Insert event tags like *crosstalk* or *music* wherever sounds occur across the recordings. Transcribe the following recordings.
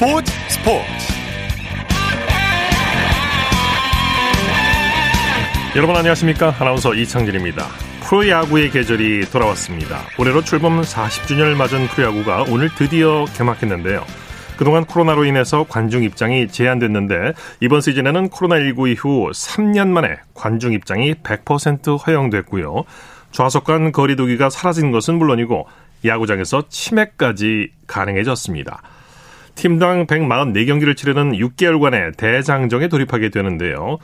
스포츠 스포츠. 여러분 안녕하십니까? 아나운서 이창진입니다. 프로야구의 계절이 돌아왔습니다. 올해로 출범 40주년을 맞은 프로야구가 오늘 드디어 개막했는데요. 그동안 코로나로 인해서 관중 입장이 제한됐는데 이번 시즌에는 코로나19 이후 3년 만에 관중 입장이 100% 허용됐고요. 좌석 간 거리두기가 사라진 것은 물론이고 야구장에서 치맥까지 가능해졌습니다. 팀당 144경기를 치르는 6개월간의 대장정에 돌입하게 되는데요.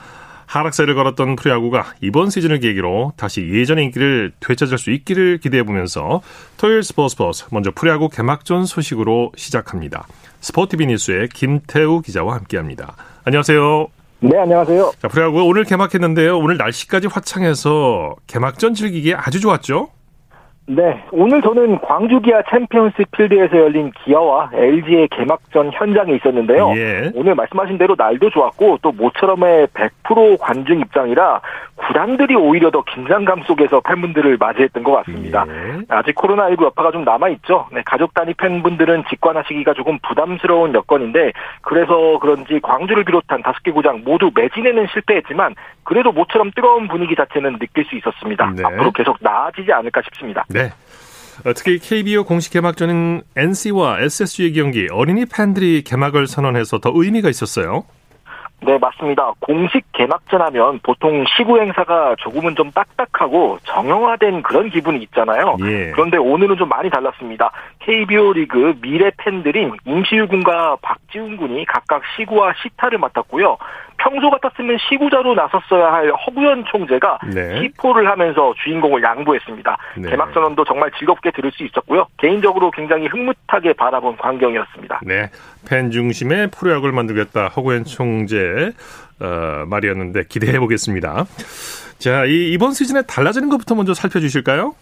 하락세를 걸었던 프로야구가 이번 시즌을 계기로 다시 예전의 인기를 되찾을 수 있기를 기대해보면서 토요일 스포츠 스포츠 먼저 프로야구 개막전 소식으로 시작합니다. 스포티비 뉴스의 김태우 기자와 함께합니다. 안녕하세요. 네, 안녕하세요. 자, 프로야구 오늘 개막했는데요. 오늘 날씨까지 화창해서 개막전 즐기기에 아주 좋았죠? 네, 오늘 저는 광주 기아 챔피언스 필드에서 열린 기아와 LG의 개막전 현장에 있었는데요. 예. 오늘 말씀하신 대로 날도 좋았고 또 모처럼의 100% 관중 입장이라 구단들이 오히려 더 긴장감 속에서 팬분들을 맞이했던 것 같습니다. 예. 아직 코로나19 여파가 좀 남아있죠. 네, 가족 단위 팬분들은 직관하시기가 조금 부담스러운 여건인데 그래서 그런지 광주를 비롯한 다섯 개 구장 모두 매진에는 실패했지만 그래도 모처럼 뜨거운 분위기 자체는 느낄 수 있었습니다. 네. 앞으로 계속 나아지지 않을까 싶습니다. 네. 어, 특히 KBO 공식 개막전인 NC와 SSG의 경기 어린이 팬들이 개막을 선언해서 더 의미가 있었어요. 네, 맞습니다. 공식 개막전 하면 보통 시구 행사가 조금은 좀 딱딱하고 정형화된 그런 기분이 있잖아요. 예. 그런데 오늘은 좀 많이 달랐습니다. KBO 리그 미래 팬들인 임시우 군과 박지훈 군이 각각 시구와 시타를 맡았고요. 평소 같았으면 시구자로 나섰어야 할 허구현 총재가 네. 시포를 하면서 주인공을 양보했습니다. 네. 개막 선언도 정말 즐겁게 들을 수 있었고요. 개인적으로 굉장히 흐뭇하게 바라본 광경이었습니다. 네. 팬 중심의 프로야구를 만들겠다. 허구현 총재 어, 말이었는데 기대해 보겠습니다. 자, 이 이번 시즌에 달라지는 것부터 먼저 살펴주실까요?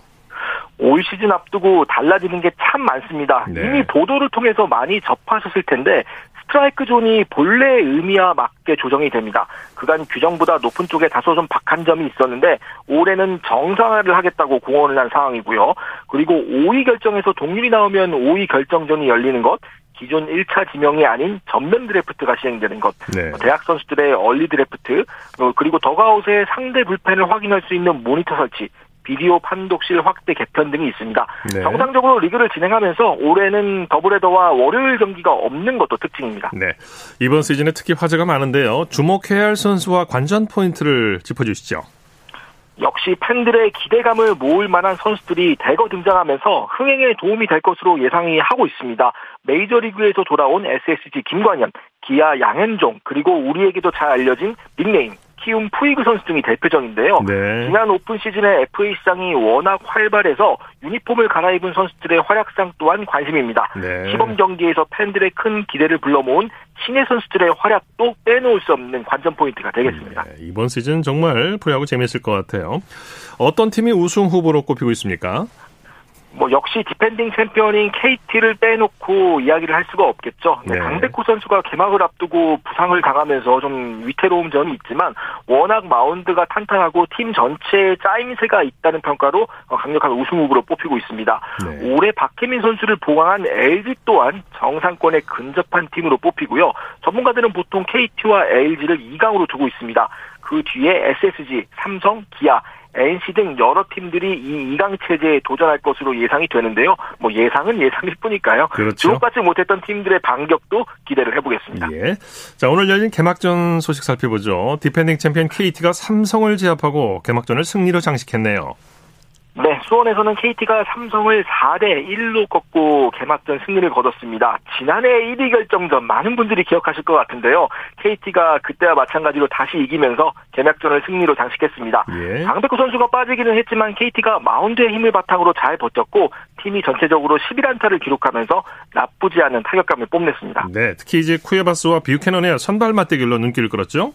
올 시즌 앞두고 달라지는 게 참 많습니다. 네. 이미 보도를 통해서 많이 접하셨을 텐데 스트라이크 존이 본래의 의미와 맞게 조정이 됩니다. 그간 규정보다 높은 쪽에 다소 좀 박한 점이 있었는데 올해는 정상화를 하겠다고 공언을 한 상황이고요. 그리고 5위 결정에서 동률이 나오면 5위 결정전이 열리는 것, 기존 1차 지명이 아닌 전면 드래프트가 시행되는 것, 네. 대학 선수들의 early 드래프트, 어, 그리고 더그아웃의 상대 불펜을 확인할 수 있는 모니터 설치, 비디오 판독실 확대 개편 등이 있습니다. 네. 정상적으로 리그를 진행하면서 올해는 더블헤더와 월요일 경기가 없는 것도 특징입니다. 네. 이번 시즌에 특히 화제가 많은데요. 주목해야 할 선수와 관전 포인트를 짚어주시죠. 역시 팬들의 기대감을 모을 만한 선수들이 대거 등장하면서 흥행에 도움이 될 것으로 예상이 하고 있습니다. 메이저리그에서 돌아온 SSG 김광현, 기아 양현종, 그리고 우리에게도 잘 알려진 닉네임 키움 푸이그 선수 등이 대표적인데요. 네. 지난 오프시즌에 FA 시장이 워낙 활발해서 유니폼을 갈아입은 선수들의 활약상 또한 관심입니다. 네. 시범 경기에서 팬들의 큰 기대를 불러모은 신예 선수들의 활약도 빼놓을 수 없는 관전 포인트가 되겠습니다. 네, 이번 시즌 정말 프로야구 재밌을 것 같아요. 어떤 팀이 우승 후보로 꼽히고 있습니까? 뭐 역시 디펜딩 챔피언인 KT를 빼놓고 이야기를 할 수가 없겠죠. 네, 네. 강백호 선수가 개막을 앞두고 부상을 당하면서 좀 위태로운 점이 있지만 워낙 마운드가 탄탄하고 팀 전체에 짜임새가 있다는 평가로 어, 강력한 우승 후보로 뽑히고 있습니다. 네. 올해 박해민 선수를 보강한 LG 또한 정상권에 근접한 팀으로 뽑히고요. 전문가들은 보통 KT와 LG를 2강으로 두고 있습니다. 그 뒤에 SSG, 삼성, 기아, NC 등 여러 팀들이 이 2강 체제에 도전할 것으로 예상이 되는데요. 뭐 예상은 예상일 뿐이니까요. 그렇죠. 주목받지 못했던 팀들의 반격도 기대를 해보겠습니다. 예. 자, 오늘 열린 개막전 소식 살펴보죠. 디펜딩 챔피언 KT가 삼성을 제압하고 개막전을 승리로 장식했네요. 네, 수원에서는 KT가 삼성을 4대 1로 꺾고 개막전 승리를 거뒀습니다. 지난해 1위 결정전 많은 분들이 기억하실 것 같은데요. KT가 그때와 마찬가지로 다시 이기면서 개막전을 승리로 장식했습니다. 예. 강백호 선수가 빠지기는 했지만 KT가 마운드의 힘을 바탕으로 잘 버텼고 팀이 전체적으로 11안타를 기록하면서 나쁘지 않은 타격감을 뽐냈습니다. 네, 특히 이제 쿠에바스와 뷰캐넌의 선발 맞대결로 눈길을 끌었죠.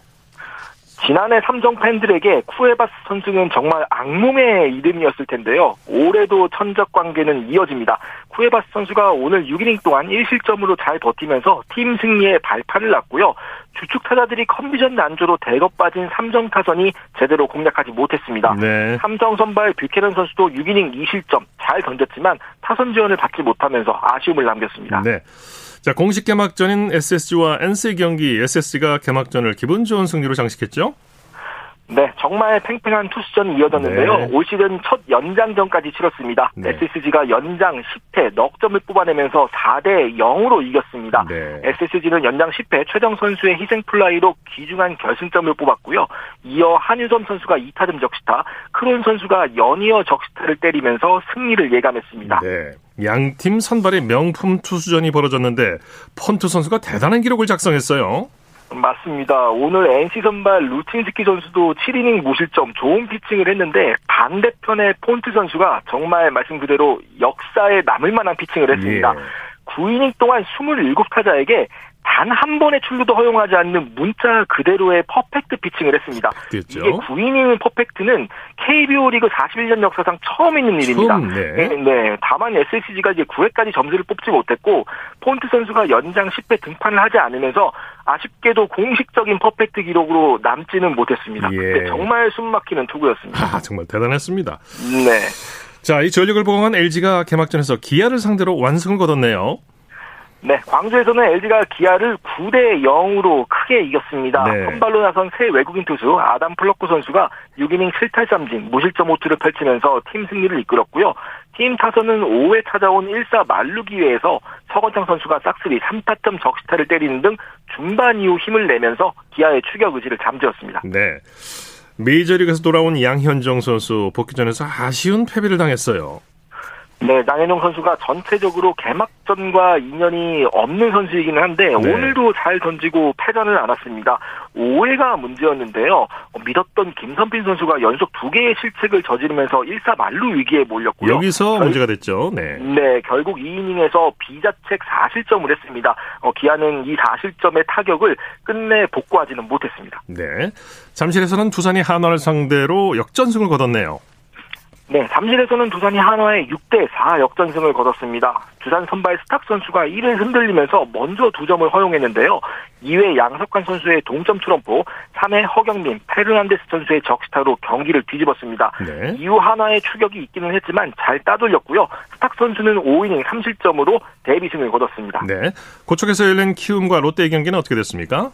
지난해 삼성 팬들에게 쿠에바스 선수는 정말 악몽의 이름이었을 텐데요. 올해도 천적 관계는 이어집니다. 쿠에바스 선수가 오늘 6이닝 동안 1실점으로 잘 버티면서 팀 승리에 발판을 놨고요. 주축 타자들이 컨디션 난조로 대거 빠진 삼성 타선이 제대로 공략하지 못했습니다. 네. 삼성 선발 뷰캐넌 선수도 6이닝 2실점 잘 던졌지만 타선 지원을 받지 못하면서 아쉬움을 남겼습니다. 네. 자, 공식 개막전인 SSG와 NC 경기 SSG가 개막전을 기분 좋은 승리로 장식했죠? 네, 정말 팽팽한 투수전이 이어졌는데요. 네. 올 시즌 첫 연장전까지 치렀습니다. 네. SSG가 연장 10회 넉 점을 뽑아내면서 4대 0으로 이겼습니다. 네. SSG는 연장 10회 최정 선수의 희생 플라이로 귀중한 결승점을 뽑았고요. 이어 한유섬 선수가 2타점 적시타, 크론 선수가 연이어 적시타를 때리면서 승리를 예감했습니다. 네. 양팀 선발의 명품 투수전이 벌어졌는데 펀트 선수가 대단한 기록을 작성했어요. 맞습니다. 오늘 NC 선발 루틴스키 선수도 7이닝 무실점 좋은 피칭을 했는데 반대편의 폰트 선수가 정말 말씀 그대로 역사에 남을 만한 피칭을 했습니다. 예. 9이닝 동안 27타자에게 단 한 번의 출루도 허용하지 않는 문자 그대로의 퍼펙트 피칭을 했습니다. 그랬죠. 이게 9이닝 퍼펙트는 KBO 리그 41년 역사상 처음 있는 일입니다. 처음, 네. 네. 네. 다만 SSG가 이제 9회까지 점수를 뽑지 못했고 폰트 선수가 연장 10회 등판을 하지 않으면서 아쉽게도 공식적인 퍼펙트 기록으로 남지는 못했습니다. 예. 정말 숨막히는 투구였습니다. 아, 정말 대단했습니다. 네. 자, 이 전력을 보강한 LG가 개막전에서 기아를 상대로 완승을 거뒀네요. 네, 광주에서는 LG가 기아를 9대 0으로 크게 이겼습니다. 네. 선발로 나선 새 외국인 투수 아담 플럿코 선수가 6이닝 7탈삼진 무실점 호투를 펼치면서 팀 승리를 이끌었고요. 팀 타선은 5회 찾아온 1사 만루 기회에서 서건창 선수가 싹쓸이 3타점 적시타를 때리는 등 중반 이후 힘을 내면서 기아의 추격 의지를 잠재웠습니다. 네. 메이저리그에서 돌아온 양현종 선수 복귀전에서 아쉬운 패배를 당했어요. 네, 나혜농 선수가 전체적으로 개막전과 인연이 없는 선수이기는 한데 네. 오늘도 잘 던지고 패전을 않았습니다. 5회가 문제였는데요. 믿었던 김선빈 선수가 연속 두 개의 실책을 저지르면서 1사 만루 위기에 몰렸고요. 여기서 결... 문제가 됐죠. 네. 네, 결국 2이닝에서 비자책 4실점을 했습니다. 어, 기아는 이 4실점의 타격을 끝내 복구하지는 못했습니다. 네. 잠실에서는 두산이 한화를 상대로 역전승을 거뒀네요. 네, 잠실에서는 두산이 한화에 6대4 역전승을 거뒀습니다. 두산 선발 스탁 선수가 1을 흔들리면서 먼저 두 점을 허용했는데요. 2회 양석환 선수의 동점 트럼프, 3회 허경민, 페르난데스 선수의 적시타로 경기를 뒤집었습니다. 네. 이후 한화의 추격이 있기는 했지만 잘 따돌렸고요. 스탁 선수는 5이닝 3실점으로 데뷔승을 거뒀습니다. 네, 고척에서 열린 키움과 롯데의 경기는 어떻게 됐습니까?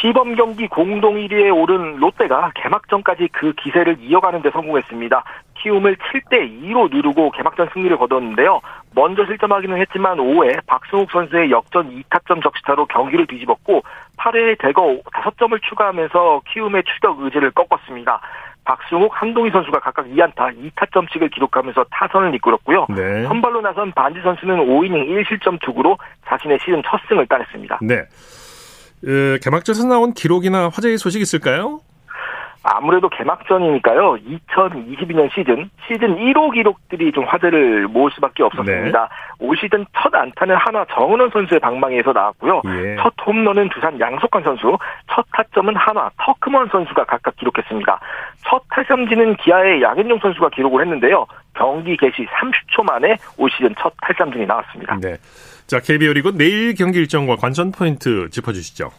시범 경기 공동 1위에 오른 롯데가 개막전까지 그 기세를 이어가는 데 성공했습니다. 키움을 7대 2로 누르고 개막전 승리를 거뒀는데요. 먼저 실점하기는 했지만 5회 박승욱 선수의 역전 2타점 적시타로 경기를 뒤집었고 8회에 대거 5점을 추가하면서 키움의 추격 의지를 꺾었습니다. 박승욱, 한동희 선수가 각각 2안타, 2타점씩을 기록하면서 타선을 이끌었고요. 네. 선발로 나선 반지 선수는 5이닝 1실점 투구로 자신의 시즌 첫 승을 따냈습니다. 네. 에, 개막전에서 나온 기록이나 화제의 소식 있을까요? 아무래도 개막전이니까요. 2022년 시즌 시즌 1호 기록들이 좀 화제를 모을 수밖에 없었습니다. 네. 올 시즌 첫 안타는 하나 정은원 선수의 방망이에서 나왔고요. 예. 첫 홈런은 두산 양석환 선수, 첫 타점은 하나 터크먼 선수가 각각 기록했습니다. 첫 탈삼진은 기아의 양현종 선수가 기록을 했는데요. 경기 개시 30초 만에 올 시즌 첫 탈삼진이 나왔습니다. 네. 자, KBO 리그 내일 경기 일정과 관전 포인트 짚어주시죠.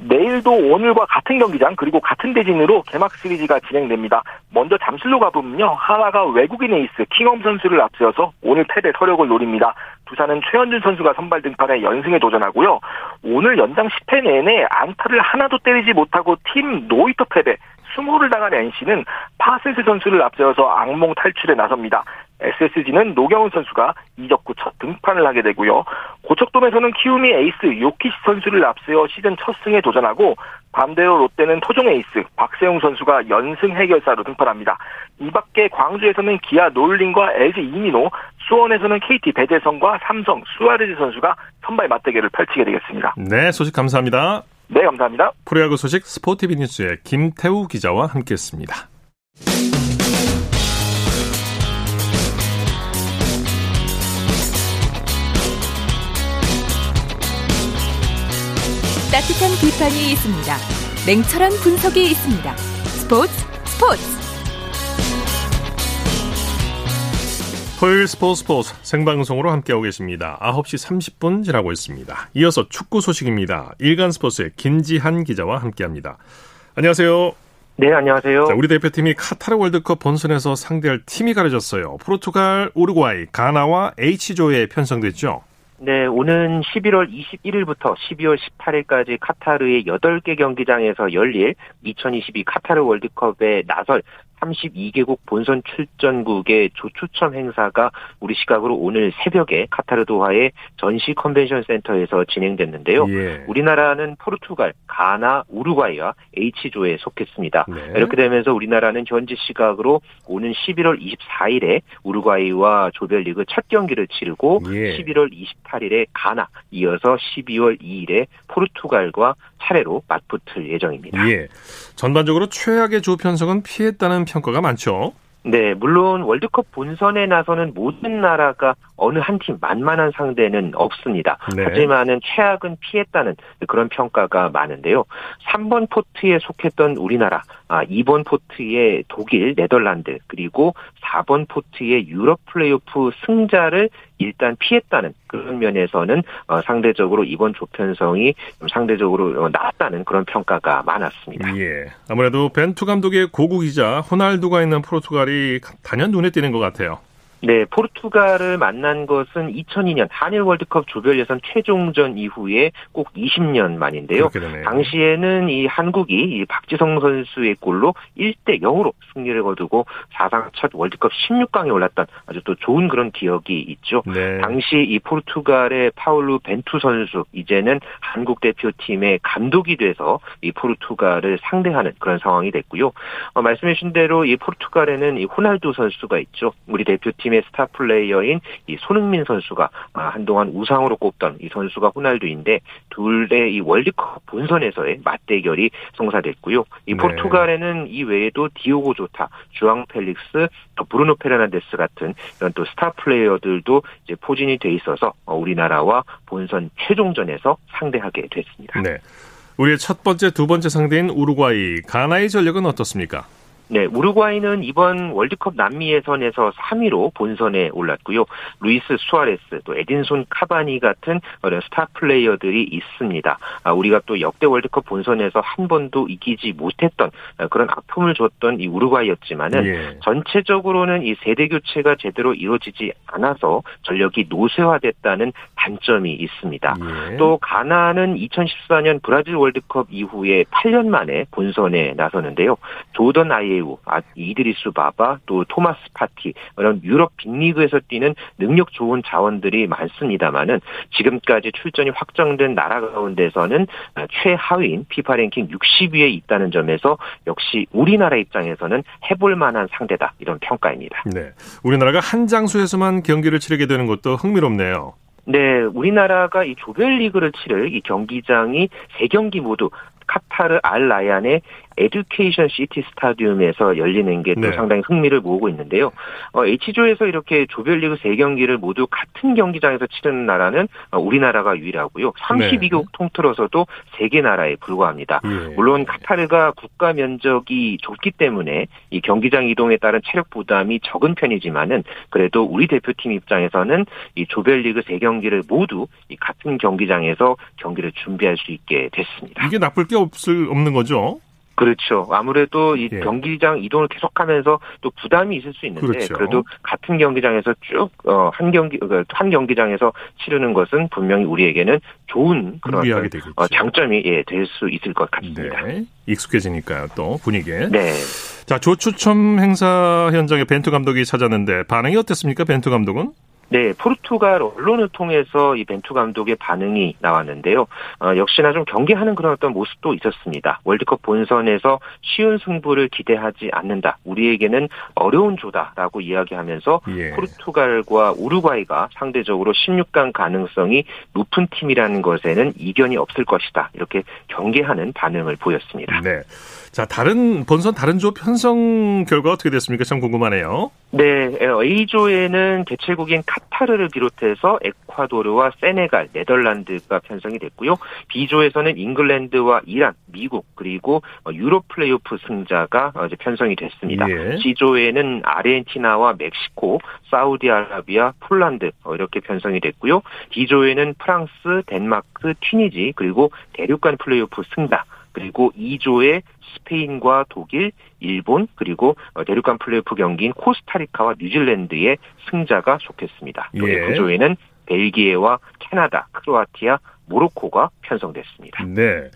내일도 오늘과 같은 경기장 그리고 같은 대진으로 개막 시리즈가 진행됩니다. 먼저 잠실로 가보면요. 한화가 외국인 에이스 킹험 선수를 앞세워서 오늘 패배 설욕을 노립니다. 두산은 최원준 선수가 선발 등판해 연승에 도전하고요. 오늘 연장 10회 내내 안타를 하나도 때리지 못하고 팀 노히터 패배 수모를 당한 NC는 파슨스 선수를 앞세워서 악몽 탈출에 나섭니다. SSG는 노경은 선수가 이적 후 첫 등판을 하게 되고요. 고척돔에서는 키움이 에이스 요키시 선수를 앞세워 시즌 첫 승에 도전하고 반대로 롯데는 토종 에이스 박세웅 선수가 연승 해결사로 등판합니다. 이 밖에 광주에서는 기아 놀린과 LG 이민호, 수원에서는 KT 배제성과 삼성 수아레즈 선수가 선발 맞대결을 펼치게 되겠습니다. 네, 소식 감사합니다. 네, 감사합니다. 프로야구 소식 스포티비 뉴스의 김태우 기자와 함께했습니다. 따뜻한 비판이 있습니다. 냉철한 분석이 있습니다. 스포츠 스포츠. 토요일 스포츠 스포츠 생방송으로 함께하고 계십니다. 9시 30분 지나고 있습니다. 이어서 축구 소식입니다. 일간 스포츠의 김지한 기자와 함께합니다. 안녕하세요. 네, 안녕하세요. 자, 우리 대표팀이 카타르 월드컵 본선에서 상대할 팀이 가려졌어요. 포르투갈, 우루과이, 가나와 H조에 편성됐죠? 네, 오는 11월 21일부터 12월 18일까지 카타르의 8개 경기장에서 열릴 2022 카타르 월드컵에 나설 32개국 본선 출전국의 조추첨 행사가 우리 시각으로 오늘 새벽에 카타르 도하의 전시 컨벤션 센터에서 진행됐는데요. 예. 우리나라는 포르투갈, 가나, 우루과이와 H조에 속했습니다. 네. 이렇게 되면서 우리나라는 현지 시각으로 오는 11월 24일에 우루과이와 조별리그 첫 경기를 치르고 예. 11월 28일에 가나, 이어서 12월 2일에 포르투갈과 차례로 맞붙을 예정입니다. 예. 전반적으로 최악의 조 편성은 피했다는 평가가 많죠. 네, 물론 월드컵 본선에 나서는 모든 나라가 어느 한 팀 만만한 상대는 없습니다. 네. 하지만은 최악은 피했다는 그런 평가가 많은데요. 3번 포트에 속했던 우리나라, 아, 2번 포트의 독일, 네덜란드, 그리고 4번 포트의 유럽 플레이오프 승자를 일단 피했다는 그런 면에서는 어, 상대적으로 이번 조편성이 상대적으로 어, 낫다는 그런 평가가 많았습니다. 예. 아무래도 벤투 감독의 고국이자 호날두가 있는 포르투갈이 단연 눈에 띄는 것 같아요. 네, 포르투갈을 만난 것은 2002년 한일 월드컵 조별 예선 최종전 이후에 꼭 20년 만인데요. 당시에는 이 한국이 이 박지성 선수의 골로 1대 0으로 승리를 거두고 사상 첫 월드컵 16강에 올랐던 아주 또 좋은 그런 기억이 있죠. 네. 당시 이 포르투갈의 파울루 벤투 선수 이제는 한국 대표팀의 감독이 돼서 이 포르투갈을 상대하는 그런 상황이 됐고요. 어, 말씀해 주신 대로 이 포르투갈에는 이 호날두 선수가 있죠. 우리 대표팀 팀의 스타 플레이어인 이 손흥민 선수가 아, 한동안 우상으로 꼽던 이 선수가 호날두인데 둘의 이 월드컵 본선에서의 맞대결이 성사됐고요. 이 네. 포르투갈에는 이 외에도 디오고 조타, 주앙 펠릭스, 브루노 페르난데스 같은 이런 또 스타 플레이어들도 이제 포진이 돼 있어서 어, 우리나라와 본선 최종전에서 상대하게 됐습니다. 네. 우리의 첫 번째, 두 번째 상대인 우루과이, 가나의 전력은 어떻습니까? 네, 우루과이는 이번 월드컵 남미 예선에서 3위로 본선에 올랐고요. 루이스 수아레스, 또 에딘손 카바니 같은 스타 플레이어들이 있습니다. 아, 우리가 또 역대 월드컵 본선에서 한 번도 이기지 못했던 그런 아픔을 줬던 이 우루과이였지만은 예. 전체적으로는 이 세대 교체가 제대로 이루어지지 않아서 전력이 노쇠화됐다는 단점이 있습니다. 예. 또 가나는 2014년 브라질 월드컵 이후에 8년 만에 본선에 나서는데요. 조던 아예우, 아, 이드리스 바바, 또 토마스 파티 이런 유럽 빅리그에서 뛰는 능력 좋은 자원들이 많습니다만은 지금까지 출전이 확정된 나라 가운데서는 최하위인 피파 랭킹 60위에 있다는 점에서 역시 우리나라 입장에서는 해볼 만한 상대다 이런 평가입니다. 네, 우리나라가 한 장소에서만 경기를 치르게 되는 것도 흥미롭네요. 네, 우리나라가 이 조별리그를 치를 이 경기장이 세 경기 모두 카타르 알 라얀의 에듀케이션 시티 스타디움에서 열리는 게 또 네. 상당히 흥미를 모으고 있는데요. 어, H조에서 이렇게 조별리그 3경기를 모두 같은 경기장에서 치르는 나라는 어, 우리나라가 유일하고요. 32개국 네. 통틀어서도 3개 나라에 불과합니다. 예. 물론 카타르가 국가 면적이 좁기 때문에 이 경기장 이동에 따른 체력 부담이 적은 편이지만은 그래도 우리 대표팀 입장에서는 이 조별리그 3경기를 모두 이 같은 경기장에서 경기를 준비할 수 있게 됐습니다. 이게 나쁠 게 없을 없는 거죠? 그렇죠. 아무래도 이 예. 경기장 이동을 계속하면서 또 부담이 있을 수 있는데 그렇죠. 그래도 같은 경기장에서 쭉한 어, 경기 그, 한 경기장에서 치르는 것은 분명히 우리에게는 좋은 그런 어, 장점이 예, 될 수 있을 것 같습니다. 네. 익숙해지니까요. 또 분위기에. 네. 자 조추첨 행사 현장에 벤투 감독이 찾았는데 반응이 어땠습니까? 벤투 감독은? 네, 포르투갈 언론을 통해서 이 벤투 감독의 반응이 나왔는데요. 어, 역시나 좀 경계하는 그런 어떤 모습도 있었습니다. 월드컵 본선에서 쉬운 승부를 기대하지 않는다. 우리에게는 어려운 조다라고 이야기하면서 예. 포르투갈과 우루과이가 상대적으로 16강 가능성이 높은 팀이라는 것에는 이견이 없을 것이다. 이렇게 경계하는 반응을 보였습니다. 네. 자, 다른 본선 다른 조 편성 결과 어떻게 됐습니까? 참 궁금하네요. 네, A조에는 개최국인 카타르를 비롯해서 에콰도르와 세네갈, 네덜란드가 편성이 됐고요. B조에서는 잉글랜드와 이란, 미국 그리고 유럽 플레이오프 승자가 이제 편성이 됐습니다. 예. C조에는 아르헨티나와 멕시코, 사우디아라비아, 폴란드 이렇게 편성이 됐고요. D조에는 프랑스, 덴마크, 튀니지 그리고 대륙간 플레이오프 승자 그리고 2조에 스페인과 독일, 일본 그리고 어, 대륙간 플레이오프 경기인 코스타리카와 뉴질랜드의 승자가 속했습니다. 또 예. 9조에는 벨기에와 캐나다, 크로아티아, 모로코가 편성됐습니다. 네.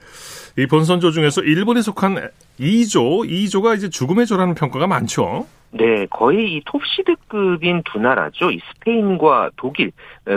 이 본선조 중에서 일본에 속한 2조, 2조가 이제 죽음의 조라는 평가가 많죠. 네, 거의 이 톱시드급인 두 나라죠. 이 스페인과 독일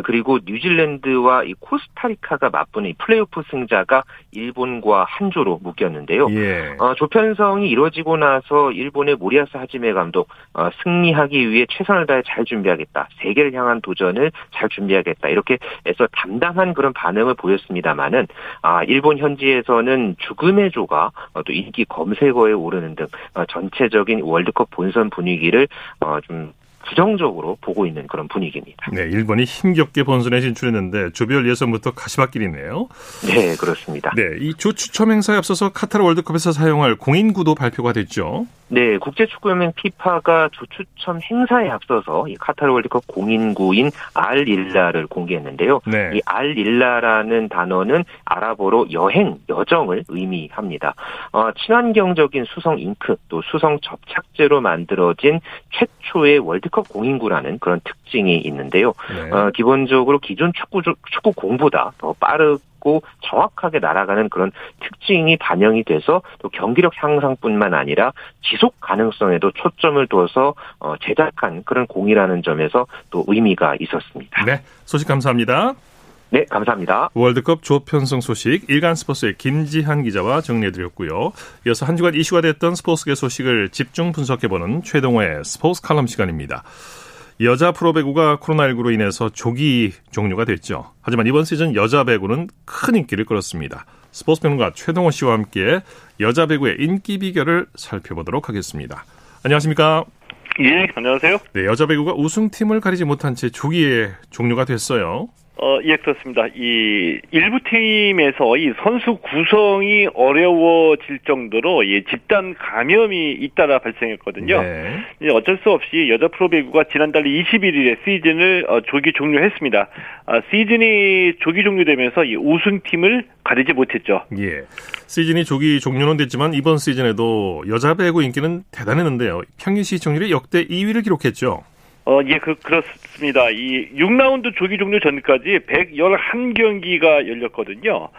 그리고 뉴질랜드와 이 코스타리카가 맞붙는 이 플레이오프 승자가 일본과 한 조로 묶였는데요. 예. 어, 조편성이 이루어지고 나서 일본의 모리아스 하지메 감독 어, 승리하기 위해 최선을 다해 잘 준비하겠다. 세계를 향한 도전을 잘 준비하겠다. 이렇게 해서 담담한 그런 반응을 보였습니다만은 아, 일본 현지에서는 죽음의 조가 어, 또 인기 검색어에 오르는 등 어, 전체적인 월드컵 본선 분 분위기를 어, 좀 부정적으로 보고 있는 그런 분위기입니다. 네, 일본이 힘겹게 본선에 진출했는데 조별 예선부터 가시밭길이네요. 네, 그렇습니다. 네, 이 조 추첨 행사에 앞서서 카타르 월드컵에서 사용할 공인 구도 발표가 됐죠. 네, 국제축구연맹 피파가 조추첨 행사에 앞서서 이 카타르 월드컵 공인구인 알릴라를 공개했는데요. 네. 이 알릴라라는 단어는 아랍어로 여행, 여정을 의미합니다. 어, 친환경적인 수성 잉크 또 수성 접착제로 만들어진 최초의 월드컵 공인구라는 그런 특징이 있는데요. 네. 어, 기본적으로 기존 축구 축구 공보다 더 빠르 쉽고 정확하게 날아가는 그런 특징이 반영이 돼서 또 경기력 향상뿐만 아니라 지속 가능성에도 초점을 둬서 어, 제작한 그런 공이라는 점에서 또 의미가 있었습니다. 네, 소식 감사합니다. 네, 감사합니다. 월드컵 조편성 소식 일간 스포츠의 김지한 기자와 정리해드렸고요. 이어서 한 주간 이슈가 됐던 스포츠계 소식을 집중 분석해보는 최동호의 스포츠 칼럼 시간입니다. 여자 프로배구가 코로나19로 인해서 조기 종료가 됐죠. 하지만 이번 시즌 여자 배구는 큰 인기를 끌었습니다. 스포츠 평론가 최동호 씨와 함께 여자 배구의 인기 비결을 살펴보도록 하겠습니다. 안녕하십니까? 예, 안녕하세요. 네, 여자 배구가 우승팀을 가리지 못한 채 조기에 종료가 됐어요. 어, 예, 그렇습니다. 이 일부 팀에서 이 선수 구성이 어려워질 정도로 이 집단 감염이 잇따라 발생했거든요. 네. 어쩔 수 없이 여자 프로배구가 지난달 21일에 시즌을 어, 조기 종료했습니다. 아, 시즌이 조기 종료되면서 이 우승팀을 가리지 못했죠. 예. 시즌이 조기 종료는 됐지만 이번 시즌에도 여자 배구 인기는 대단했는데요. 평균 시청률이 역대 2위를 기록했죠. 어, 예, 그, 그렇습니다. 이 6라운드 조기 종료 전까지 111경기가 열렸거든요.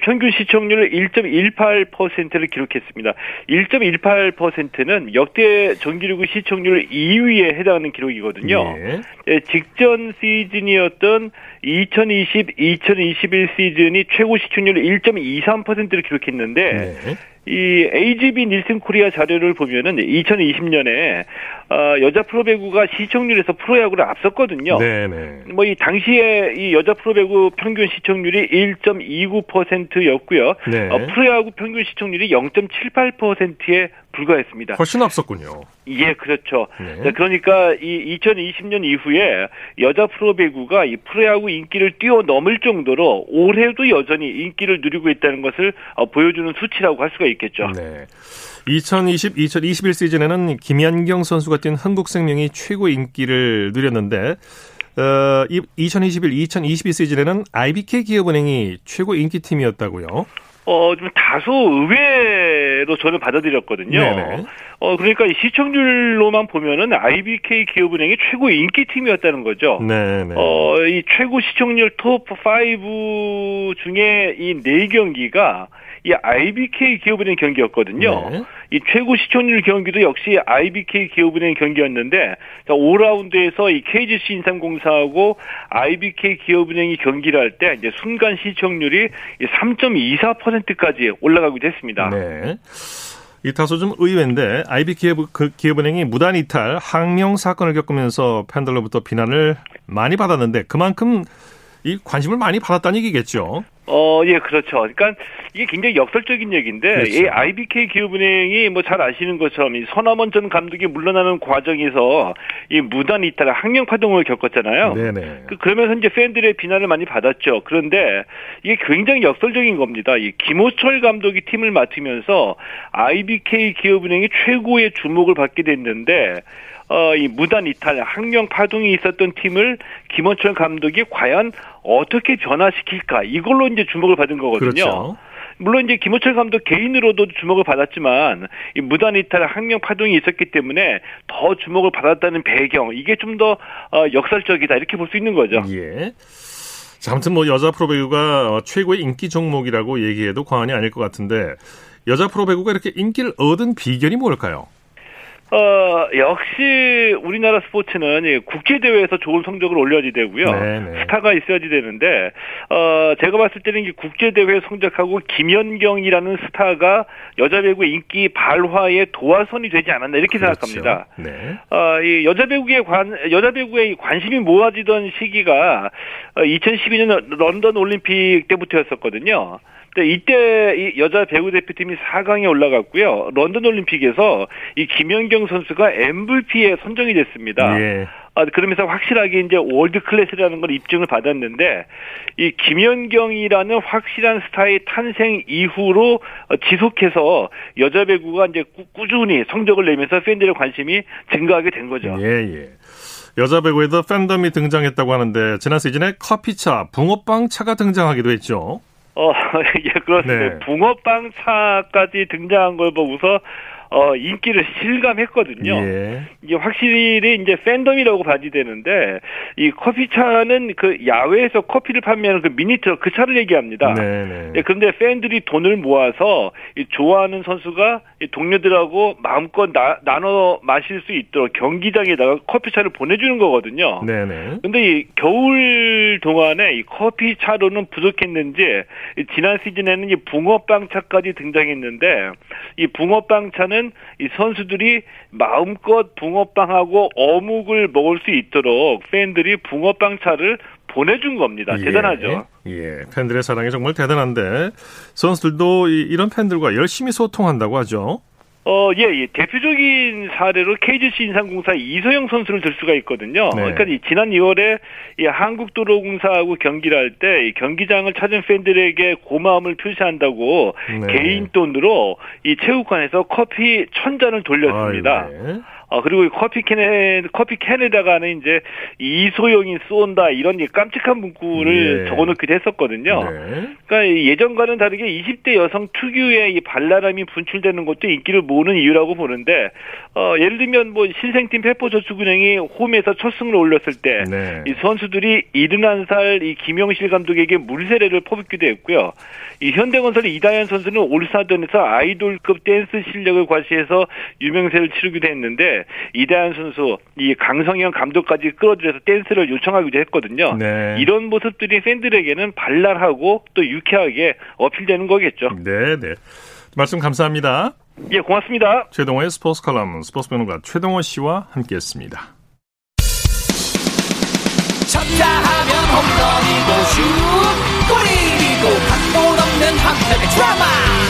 평균 시청률 1.18%를 기록했습니다. 1.18%는 역대 정기리그 시청률 2위에 해당하는 기록이거든요. 네. 예, 직전 시즌이었던 2020-2021 시즌이 최고 시청률 1.23%를 기록했는데 네. 이 AGB 닐슨 코리아 자료를 보면은 2020년에 어, 여자 프로배구가 시청률에서 프로야구를 앞섰거든요. 네네. 뭐 이 당시에 이 여자 프로배구 평균 시청률이 1.29%였고요. 네. 어, 프로야구 평균 시청률이 0.78%에 불과했습니다. 훨씬 앞섰군요. 예, 그렇죠. 네. 그러니까 이 2020년 이후에 여자 프로배구가 이 프로야구 인기를 뛰어넘을 정도로 올해도 여전히 인기를 누리고 있다는 것을 어, 보여주는 수치라고 할 수가 있겠죠. 네. 2020, 2021 시즌에는 김연경 선수가 뛴 한국생명이 최고 인기를 누렸는데 어, 2021, 2022 시즌에는 IBK 기업은행이 최고 인기팀이었다고요. 어, 좀 다소 의외로 저는 받아들였거든요. 네네. 어, 그러니까 시청률로만 보면은 IBK 기업은행이 최고 인기 팀이었다는 거죠. 네네. 어, 이 최고 시청률 톱 5 중에 이 네 경기가 이 IBK 기업은행 경기였거든요. 네. 이 최고 시청률 경기도 역시 IBK 기업은행 경기였는데 5라운드에서 이 KGC 인삼공사하고 IBK 기업은행이 경기를 할 때 이제 순간 시청률이 3.24%까지 올라가기도 했습니다. 네. 이 다소 좀 의외인데 IB 기업, 그 기업은행이 무단 이탈 항명 사건을 겪으면서 팬들로부터 비난을 많이 받았는데 그만큼 이 관심을 많이 받았다는 얘기겠죠. 어, 예, 그렇죠. 그러니까 이게 굉장히 역설적인 얘기인데, 그렇죠. 이 IBK 기업은행이 뭐 잘 아시는 것처럼 이 서남원 전 감독이 물러나는 과정에서 이 무단 이탈, 항명 파동을 겪었잖아요. 네네. 그, 그러면서 이제 팬들의 비난을 많이 받았죠. 그런데 이게 굉장히 역설적인 겁니다. 이 김호철 감독이 팀을 맡으면서 IBK 기업은행이 최고의 주목을 받게 됐는데, 어, 이 무단 이탈, 항명 파동이 있었던 팀을 김원철 감독이 과연 어떻게 변화시킬까 이걸로 이제 주목을 받은 거거든요. 그렇죠. 물론 이제 김호철 감독 개인으로도 주목을 받았지만 이 무단 이탈 항명 파동이 있었기 때문에 더 주목을 받았다는 배경 이게 좀더 어, 역설적이다 이렇게 볼 수 있는 거죠. 예. 자, 아무튼 뭐 여자 프로배구가 최고의 인기 종목이라고 얘기해도 과언이 아닐 것 같은데 여자 프로배구가 이렇게 인기를 얻은 비결이 뭘까요? 어, 역시 우리나라 스포츠는 국제대회에서 좋은 성적을 올려야지 되고요. 네네. 네. 스타가 있어야지 되는데, 어, 제가 봤을 때는 국제대회 성적하고 김연경이라는 스타가 여자 배구 인기 발화의 도화선이 되지 않았나 이렇게 그렇죠. 생각합니다. 네. 어, 이 여자 배구에 관, 여자 배구에 관심이 모아지던 시기가 2012년 어, 런던 올림픽 때부터였었거든요. 네, 이때 이 여자 배구 대표팀이 4강에 올라갔고요. 런던 올림픽에서 이 김연경 선수가 MVP에 선정이 됐습니다. 예. 아, 그러면서 확실하게 이제 world class라는 걸 입증을 받았는데 이 김연경이라는 확실한 스타의 탄생 이후로 지속해서 여자 배구가 이제 꾸준히 성적을 내면서 팬들의 관심이 증가하게 된 거죠. 예, 예. 여자 배구에도 팬덤이 등장했다고 하는데 지난 시즌에 커피차, 붕어빵 차가 등장하기도 했죠. 어, *laughs* 예, 그렇습니다. 네. 붕어빵 차까지 등장한 걸 보고서 어, 인기를 실감했거든요. 예. 이게 확실히 이제 팬덤이라고 봐야 되는데, 이 커피차는 그 야외에서 커피를 판매하는 그 미니트럭 그 차를 얘기합니다. 네네. 네. 예, 그런데 팬들이 돈을 모아서 이 좋아하는 선수가 이 동료들하고 마음껏 나, 나눠 마실 수 있도록 경기장에다가 커피차를 보내주는 거거든요. 네네. 네. 근데 이 겨울 동안에 이 커피차로는 부족했는지, 지난 시즌에는 이 붕어빵 차까지 등장했는데, 이 붕어빵 차는 때는 이 선수들이 마음껏 붕어빵하고 어묵을 먹을 수 있도록 팬들이 붕어빵 차를 보내준 겁니다. 예. 대단하죠. 예, 팬들의 사랑이 정말 대단한데 선수들도 이, 이런 팬들과 열심히 소통한다고 하죠. 어, 예, 예. 대표적인 사례로 KGC 인상공사 이소영 선수를 들 수가 있거든요. 네. 그러니까 지난 2월에 이 한국도로공사하고 경기를 할때이 경기장을 찾은 팬들에게 고마움을 표시한다고 네. 개인 돈으로 이 체육관에서 커피 천 잔을 돌렸습니다. 아유, 네. 어, 그리고 커피 캔에, 커피 캔에다가는 이제 이소영이 쏜다 이런 깜찍한 문구를 예. 적어 놓기도 했었거든요. 네. 그러니까 예전과는 다르게 20대 여성 특유의 이 발랄함이 분출되는 것도 인기를 모으는 이유라고 보는데, 어, 예를 들면 뭐 신생팀 페퍼저축은행이 홈에서 첫 승을 올렸을 때, 네. 이 선수들이 71살 이 김영실 감독에게 물세례를 퍼붓기도 했고요. 이 현대건설의 이다현 선수는 올스타전에서 아이돌급 댄스 실력을 과시해서 유명세를 치르기도 했는데 이다현 선수 이 강성현 감독까지 끌어들여서 댄스를 요청하기도 했거든요. 네. 이런 모습들이 팬들에게는 발랄하고 또 유쾌하게 어필되는 거겠죠. 네, 네. 말씀 감사합니다. 예, 고맙습니다. 최동호의 스포츠 칼럼 스포츠 변호가 최동호 씨와 함께했습니다. 쳤다 하면 홈런이고 슛 골이고 각본 없는 한편의 드라마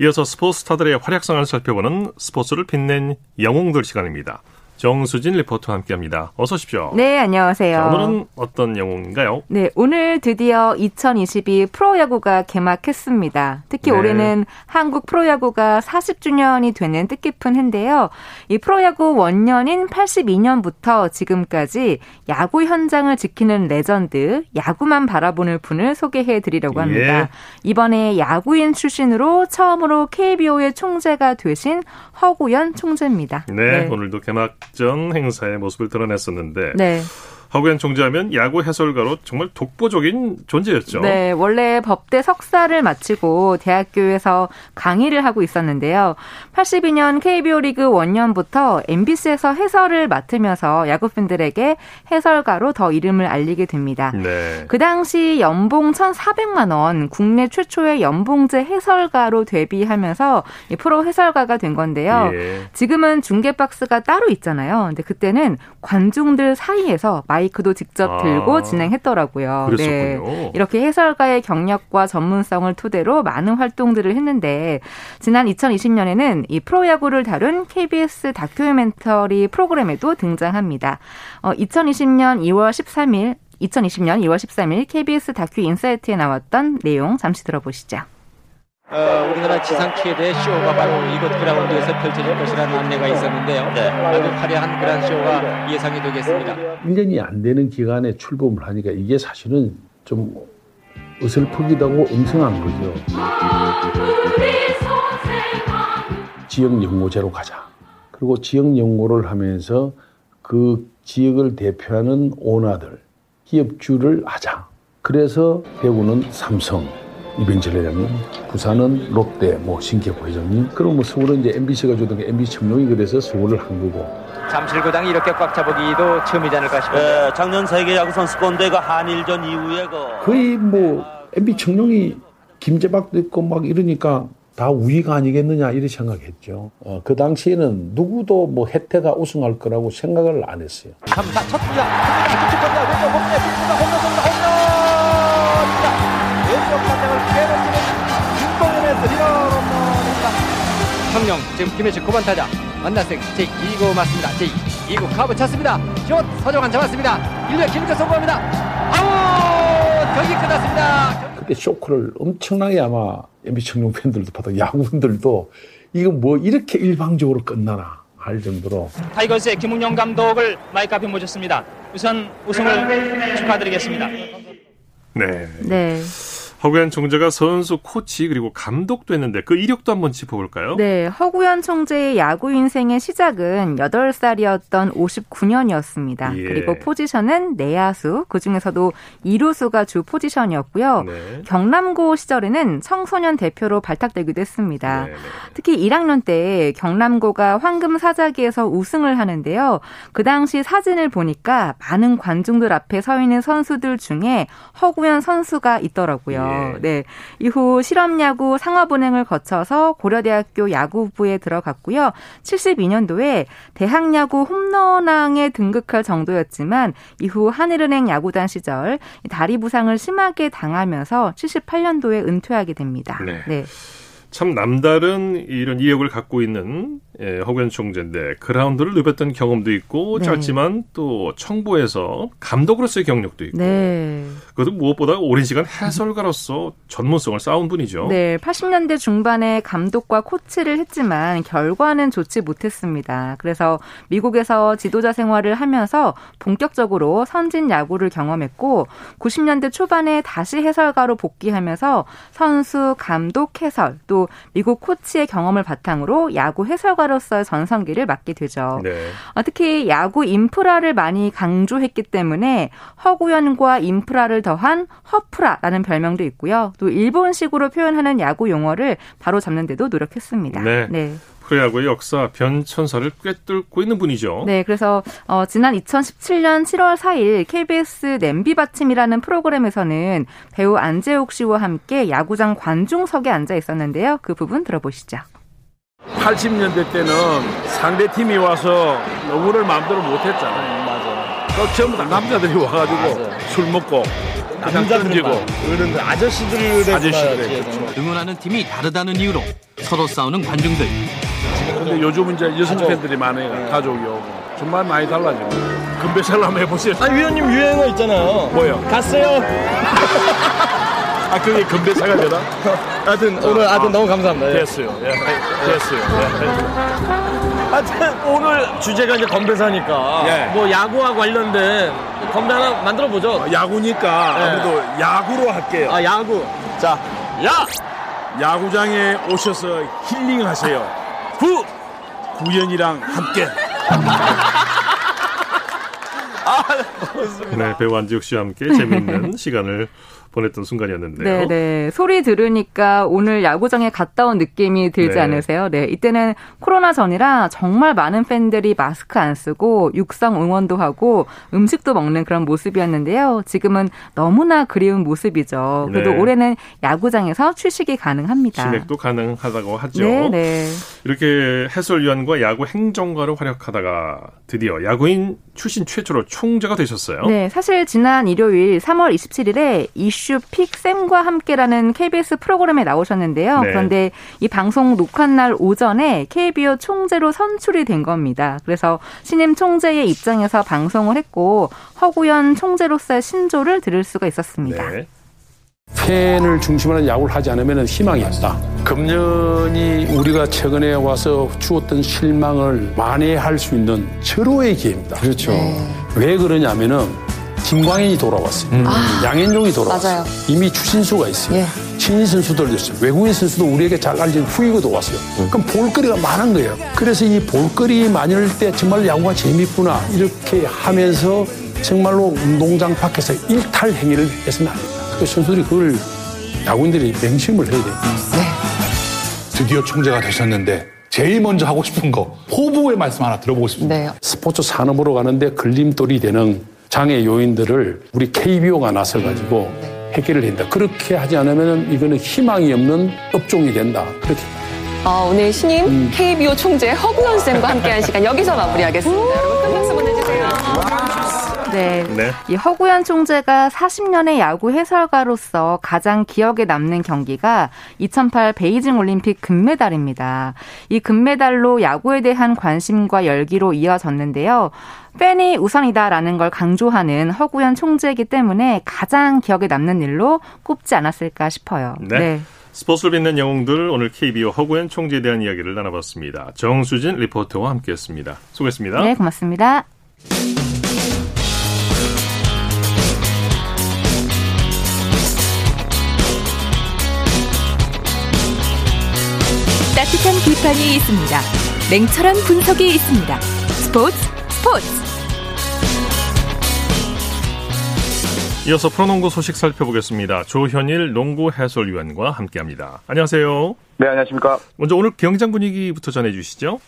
이어서 스포츠 스타들의 활약상을 살펴보는 스포츠를 빛낸 영웅들 시간입니다. 정수진 리포터와 함께합니다. 어서 오십시오. 네, 안녕하세요. 자, 오늘은 어떤 영웅인가요? 네, 오늘 드디어 2022 프로야구가 개막했습니다. 특히 네. 올해는 한국 프로야구가 40주년이 되는 뜻깊은 해인데요. 이 프로야구 원년인 82년부터 지금까지 야구 현장을 지키는 레전드, 야구만 바라보는 분을 소개해 드리려고 합니다. 예. 이번에 야구인 출신으로 처음으로 KBO의 총재가 되신 허구연 총재입니다. 네, 네. 오늘도 개막 전 행사에 모습을 드러냈었는데 네. 허구연 총재하면 야구 해설가로 정말 독보적인 존재였죠. 네, 원래 법대 석사를 마치고 대학교에서 강의를 하고 있었는데요. 82년 KBO 리그 원년부터 MBC에서 해설을 맡으면서 야구 팬들에게 해설가로 더 이름을 알리게 됩니다. 네. 그 당시 연봉 1,400만 원, 국내 최초의 연봉제 해설가로 데뷔하면서 프로 해설가가 된 건데요. 예. 지금은 중계 박스가 따로 있잖아요. 근데 그때는 관중들 사이에서 마이 마이크도 직접 아. 들고 아, 진행했더라고요. 그랬었군요. 네. 이렇게 해설가의 경력과 전문성을 토대로 많은 활동들을 했는데 지난 2020년에는 이 프로야구를 다룬 KBS 다큐멘터리 프로그램에도 등장합니다. 어, 2020년 2월 13일 2020년 2월 13일 KBS 다큐 인사이트에 나왔던 내용 잠시 들어보시죠. 어, 우리나라 지상 최대 쇼가 바로 이곳 그라운드에서 펼쳐질 것이라는 안내가 있었는데요. 네. 아주 화려한 그런 쇼가 예상이 되겠습니다. 1년이 안 되는 기간에 출범을 하니까 이게 사실은 좀 어설프기도 하고 엉성한 거죠. 지역 연구제로 가자. 그리고 지역 연구를 하면서 그 지역을 대표하는 오너들, 기업주를 하자. 그래서 대구는 삼성, 이병철 회장님, 부산은 롯데, 뭐 신기부 회장님. 그럼 뭐 서울은 이제 MBC가 주던 게 MBC 청룡이 그래서 서울을 한 거고. 잠실구당이 이렇게 꽉 차보기도 처음이지 않을까 싶어요. 네, 작년 세계 야구 선수권대가 한일전 이후에 그 거의 뭐 MB 청룡이 김재박도 있고 막 이러니까 다 우위가 아니겠느냐 이렇게 생각했죠. 어, 그 당시에는 누구도 뭐 혜태가 우승할 거라고 생각을 안 했어요. 3, 4, 첫 투자, 왼쪽 반장을 빼놓기는 김동현의 드리러 홈런입니다. 성령, 지금 김혜식 9번 타자. 만나생 제2구 맞습니다. 제2구 카브 찼습니다. 슛, 서정환 잡았습니다. 1루 김태 성공합니다. 아웃! 경기 끝났습니다. 그때 쇼크를 엄청나게 아마 MB 청룡 팬들도 받아 야구분들도 이거 뭐 이렇게 일방적으로 끝나나 할 정도로 타이거스의 김응용 감독을 마이크 앞에 모셨습니다. 우선 우승을 축하드리겠습니다. 네. 네. 허구연 총재가 선수, 코치 그리고 감독도 했는데 그 이력도 한번 짚어볼까요? 네, 허구연 총재의 야구 인생의 시작은 8살이었던 59년이었습니다. 예. 그리고 포지션은 내야수, 그 중에서도 이루수가 주 포지션이었고요. 네. 경남고 시절에는 청소년 대표로 발탁되기도 했습니다. 네, 네. 특히 1학년 때 경남고가 황금 사자기에서 우승을 하는데요. 그 당시 사진을 보니까 많은 관중들 앞에 서 있는 선수들 중에 허구현 선수가 있더라고요. 예. 네. 이후 실업 야구 상업 은행을 거쳐서 고려대학교 야구부에 들어갔고요. 72년도에 대학 야구 홈런왕에 등극할 정도였지만 이후 한일은행 야구단 시절 다리 부상을 심하게 당하면서 78년도에 은퇴하게 됩니다. 네. 네. 참 남다른 이런 이력을 갖고 있는 예, 허구현 총재인데 그라운드를 누볐던 경험도 있고 네. 짧지만 또 청부에서 감독으로서의 경력도 있고 네. 그것도 무엇보다 오랜 시간 해설가로서 전문성을 쌓은 분이죠. 네, 80년대 중반에 감독과 코치를 했지만 결과는 좋지 못했습니다. 그래서 미국에서 지도자 생활을 하면서 본격적으로 선진 야구를 경험했고 90년대 초반에 다시 해설가로 복귀하면서 선수, 감독, 해설 또 미국 코치의 경험을 바탕으로 야구 해설가 로서의 전성기를 맞게 되죠. 네. 어, 특히 야구 인프라를 많이 강조했기 때문에 허구연과 인프라를 더한 허프라라는 별명도 있고요. 또 일본식으로 표현하는 야구 용어를 바로 잡는 데도 노력했습니다. 네. 네. 프로야구의 역사 변천사를 꿰뚫고 있는 분이죠. 네, 그래서 어, 지난 2017년 7월 4일 KBS 냄비 받침이라는 프로그램에서는 배우 안재욱 씨와 함께 야구장 관중석에 앉아 있었는데요. 그 부분 들어보시죠. 80년대 때는 상대 팀이 와서 너무를 마음대로 못했잖아요. 음, 맞아. 전부 다 남자들이 와가지고 맞아. 술 먹고 남자들이고 어른들 아저씨들의 아저씨들의 그렇죠. 응원하는 팀이 다르다는 이유로 서로 싸우는 관중들. 근데 요즘은 이제 여성 팬들이 많아요. 네. 가족이 오고. 정말 많이 달라지고. 금배살 한번 해보세요. 아, 위원님 유행어 있잖아요. 뭐요? 갔어요. *laughs* 아, 그게 금배사가 되나? 하여튼, 오늘 하여튼 아, 너무 감사합니다. 예. 됐어요. 예. 됐어요. 예. 하여튼, 오늘 주제가 이제 건배사니까. 예. 뭐, 야구와 관련된 건배 하나 만들어 보죠. 아, 야구니까 예. 아무래도 야구로 할게요. 아, 야구. 자, 야! 야구장에 오셔서 힐링하세요. 구 구연이랑 함께. *laughs* 네, 배우 안지욱 씨와 함께 *laughs* 재미있는 시간을 보냈던 순간이었는데요. 네, 네. 소리 들으니까 오늘 야구장에 갔다 온 느낌이 들지 네. 않으세요? 네. 이때는 코로나 전이라 정말 많은 팬들이 마스크 안 쓰고 육상 응원도 하고 음식도 먹는 그런 모습이었는데요. 지금은 너무나 그리운 모습이죠. 그래도 네. 올해는 야구장에서 출식이 가능합니다. 진액도 가능하다고 하죠. 네, 네. 이렇게 해설위원과 야구 행정가로 활약하다가 드디어 야구인 출신 최초로 총재가 되셨어요. 네, 사실 지난 일요일 3월 27일에 이슈 픽 쌤과 함께라는 KBS 프로그램에 나오셨는데요. 네. 그런데 이 방송 녹화날 오전에 KBO 총재로 선출이 된 겁니다. 그래서 신임 총재의 입장에서 방송을 했고 허구현 총재로서의 신조를 들을 수가 있었습니다. 네. 팬을 중심으로 한 야구를 하지 않으면 희망이 없다. 금년이 우리가 최근에 와서 주었던 실망을 만회할 수 있는 절호의 기회입니다. 그렇죠. 네. 왜 그러냐면은 김광현이 돌아왔어요. 음. 아, 양현종이 돌아왔어요. 맞아요. 이미 추신수가 있어요. 예. 신인 선수들도 있어요. 외국인 선수도 우리에게 잘 알려진 후이고도 왔어요. 음. 그럼 볼거리가 많은 거예요. 그래서 이 볼거리 많을 때 정말 야구가 재밌구나 이렇게 하면서 정말로 운동장 밖에서 일탈 행위를 해서는 안 됩니다. 그 선수들이 그걸 야구인들이 맹심을 해야 돼요. 네. 드디어 총재가 되셨는데 제일 먼저 하고 싶은 거 포부의 말씀 하나 들어보고 싶습니다. 네. 스포츠 산업으로 가는데 걸림돌이 되는 장애 요인들을 우리 KBO가 나서 가지고 네. 해결을 한다. 그렇게 하지 않으면 이거는 희망이 없는 업종이 된다. 그렇게. 어, 오늘 신임 음. KBO 총재 허구현 쌤과 함께한 시간 여기서 마무리하겠습니다. 여러분 큰 박수 보내주세요. 네. 네. 이 허구현 총재가 40년의 야구 해설가로서 가장 기억에 남는 경기가 2008 베이징 올림픽 금메달입니다. 이 금메달로 야구에 대한 관심과 열기로 이어졌는데요. 팬이 우선이다라는 걸 강조하는 허구현 총재이기 때문에 가장 기억에 남는 일로 꼽지 않았을까 싶어요. 네. 네. 스포츠를 빛낸 영웅들 오늘 KBO 허구현 총재에 대한 이야기를 나눠봤습니다. 정수진 리포터와 함께했습니다. 수고했습니다. 네, 고맙습니다. 비판이 있습니다. 냉철한 분석이 있습니다. 스포츠 스포츠. 이어서 프로농구 소식 살펴보겠습니다. 조현일 농구 해설위원과 함께합니다. 안녕하세요. 네, 안녕하십니까. 먼저 오늘 경장 분위기부터 전해주시죠.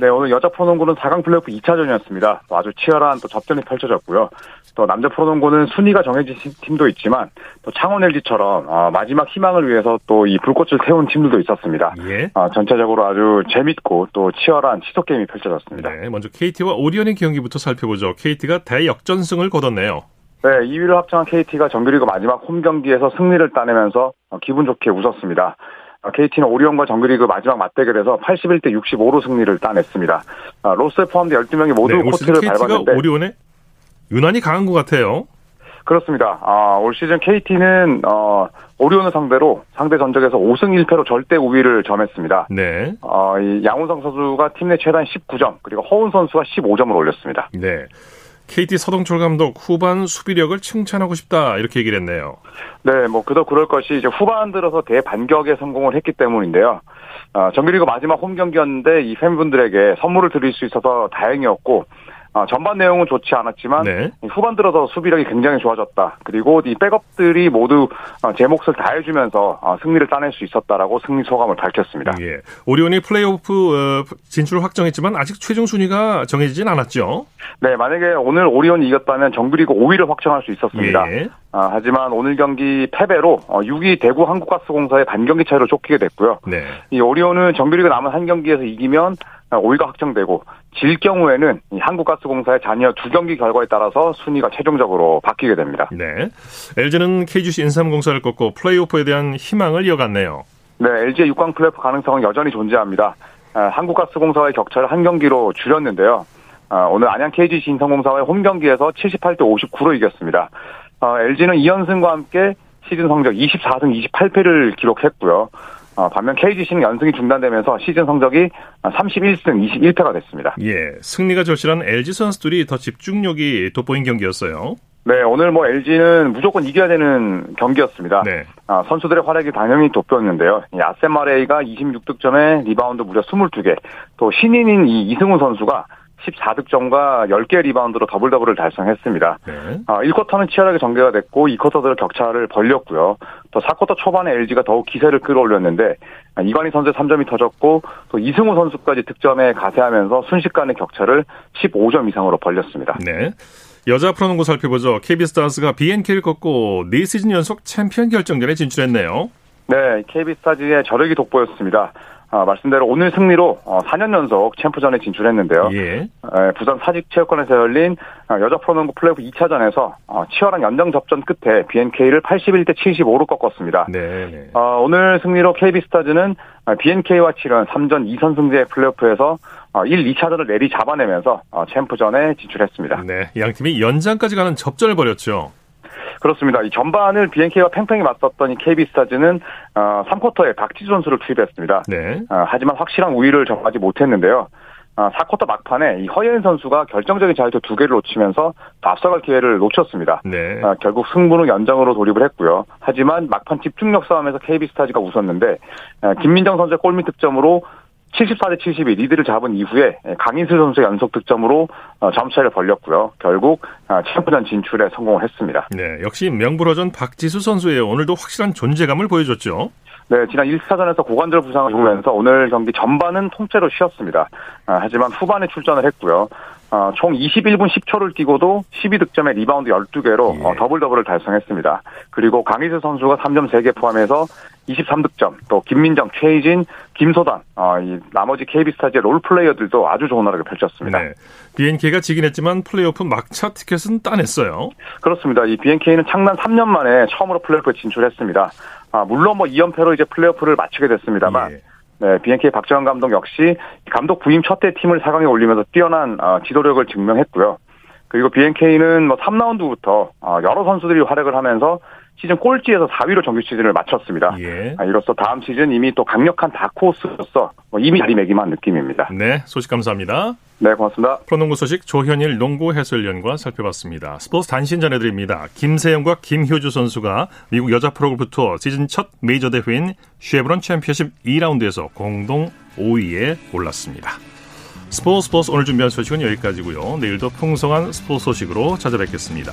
네, 오늘 여자 프로농구는 4강 플레이오프 2차전이었습니다. 아주 치열한 또 접전이 펼쳐졌고요. 또 남자 프로농구는 순위가 정해진 팀도 있지만 또 창원 LG처럼 어, 마지막 희망을 위해서 또 이 불꽃을 세운 팀들도 있었습니다. 예. 어, 전체적으로 아주 재밌고 또 치열한 치속 게임이 펼쳐졌습니다. 네, 먼저 KT와 오리온의 경기부터 살펴보죠. KT가 대역전승을 거뒀네요. 네, 2위를 확정한 KT가 정규리그 마지막 홈 경기에서 승리를 따내면서 어, 기분 좋게 웃었습니다. KT는 어, 오리온과 정규리그 마지막 맞대결에서 81대 65로 승리를 따냈습니다. 아, 로스에 포함된 12명이 모두 네, 코트를 밟았는데 오리온에 유난히 강한 것 같아요. 그렇습니다. 아, 올 시즌 KT는 어, 오리온을 상대로 상대 전적에서 5승 1패로 절대 우위를 점했습니다. 네. 어, 이 양훈성 선수가 팀 내 최단 19점, 그리고 허운 선수가 15점을 올렸습니다. 네. KT 서동철 감독 후반 수비력을 칭찬하고 싶다 이렇게 얘기를 했네요. 네, 뭐 그도 그럴 것이 이제 후반 들어서 대반격에 성공을 했기 때문인데요. 어, 정규리그 마지막 홈 경기였는데 이 팬분들에게 선물을 드릴 수 있어서 다행이었고 어, 전반 내용은 좋지 않았지만 네. 후반 들어서 수비력이 굉장히 좋아졌다. 그리고 이 백업들이 모두 어, 제 몫을 다해주면서 어, 승리를 따낼 수 있었다라고 승리 소감을 밝혔습니다. 예. 오리온이 플레이오프 어, 진출을 확정했지만 아직 최종 순위가 정해지진 않았죠. 네, 만약에 오늘 오리온이 이겼다면 정규리그 5위를 확정할 수 있었습니다. 예. 아, 하지만 오늘 경기 패배로 6위 대구 한국가스공사의 반경기 차이로 쫓기게 됐고요. 네. 이 오리온은 정규리그 남은 한 경기에서 이기면 5위가 확정되고 질 경우에는 한국가스공사의 잔여 두 경기 결과에 따라서 순위가 최종적으로 바뀌게 됩니다. 네. LG는 KGC 인삼공사를 꺾고 플레이오프에 대한 희망을 이어갔네요. 네, LG의 6강 플레이오프 가능성은 여전히 존재합니다. 아, 한국가스공사의 격차를 한 경기로 줄였는데요. 아, 오늘 안양 KGC 인삼공사와의 홈 경기에서 78대 59로 이겼습니다. LG는 아, 2연승과 함께 시즌 성적 24승 28패를 기록했고요. 어, 반면 KGC는 연승이 중단되면서 시즌 성적이 31승 21패가 됐습니다. 예, 승리가 절실한 LG 선수들이 더 집중력이 돋보인 경기였어요. 네, 오늘 뭐 LG는 무조건 이겨야 되는 경기였습니다. 네. 아, 선수들의 활약이 당연히 돋보였는데요. 아셈 마레이가 26득점에 리바운드 무려 22개, 또 신인인 이 이승우 선수가 14득점과 10개 리바운드로 double double을 달성했습니다. 네. 어, 1쿼터는 치열하게 전개가 됐고 2쿼터들 격차를 벌렸고요. 또 4쿼터 초반에 LG가 더욱 기세를 끌어올렸는데 이관희 선수의 3점이 터졌고 또 이승우 선수까지 득점에 가세하면서 순식간에 격차를 15점 이상으로 벌렸습니다. 네. 여자 프로농구 살펴보죠. KB스타즈가 BNK를 꺾고 4시즌 연속 챔피언 결정전에 진출했네요. 네, KB스타즈의 저력이 돋보였습니다. 아, 말씀대로 오늘 승리로 어, 4년 연속 챔프전에 진출했는데요. 예. 에, 부산 사직체육관에서 열린 어, 여자 프로농구 플레이오프 2차전에서 어, 치열한 연장 접전 끝에 BNK를 81대 75로 꺾었습니다. 네, 네. 어, 오늘 승리로 KB스타즈는 BNK와 치른 3전 2선승제 플레이오프에서 1, 2차전을 내리 잡아내면서 챔프전에 진출했습니다. 네, 양 팀이 연장까지 가는 접전을 벌였죠. 그렇습니다. 이 전반을 BNK와 팽팽히 맞섰던 이 KB스타즈는 어, 3쿼터에 박지수 선수를 투입했습니다. 네. 어, 하지만 확실한 우위를 정하지 못했는데요. 어, 4쿼터 막판에 이 허예은 선수가 결정적인 자유투 두 개를 놓치면서 앞서갈 기회를 놓쳤습니다. 네. 어, 결국 승부는 연장으로 돌입을 했고요. 하지만 막판 집중력 싸움에서 KB스타즈가 웃었는데 어, 김민정 선수의 골밑 득점으로 74대 72 리드를 잡은 이후에 강인슬 선수의 연속 득점으로 어, 점차를 벌렸고요. 결국 어, 챔프전 진출에 성공을 했습니다. 네, 역시 명불허전 박지수 선수의 오늘도 확실한 존재감을 보여줬죠. 네, 지난 1차전에서 고관절 부상을 입으면서 오늘 경기 전반은 통째로 쉬었습니다. 아, 하지만 후반에 출전을 했고요. 어, 총 21분 10초를 뛰고도 12득점에 리바운드 12개로 예. double double을 달성했습니다. 그리고 강이슬 선수가 3점 3개 포함해서 23득점, 또 김민정, 최희진, 김소담, 어, 이 나머지 KB스타즈의 role player들도 아주 좋은 활약을 펼쳤습니다. 네. BNK가 지긴 했지만 플레이오프 막차 티켓은 따냈어요. 그렇습니다. 이 BNK는 창단 3년 만에 처음으로 플레이오프에 진출했습니다. 아, 물론 뭐 2연패로 이제 플레이오프를 마치게 됐습니다만 예. 네, BNK 박정환 감독 역시 감독 부임 첫 때 팀을 4강에 올리면서 뛰어난 어, 지도력을 증명했고요. 그리고 BNK는 뭐 3라운드부터 어, 여러 선수들이 활약을 하면서 시즌 꼴찌에서 4위로 정규 시즌을 마쳤습니다. 예. 아, 이로써 다음 시즌 이미 또 강력한 다크호스로서 뭐 이미 자리매김한 느낌입니다. 네, 소식 감사합니다. 네, 고맙습니다. 프로농구 소식 조현일 농구 해설위원과 살펴봤습니다. 스포츠 단신 전해드립니다. 김세영과 김효주 선수가 미국 여자 프로골프 투어 시즌 첫 메이저 대회인 쉐브론 챔피언십 2라운드에서 공동 5위에 올랐습니다. 스포츠 스포츠 오늘 준비한 소식은 여기까지고요. 내일도 풍성한 스포츠 소식으로 찾아뵙겠습니다.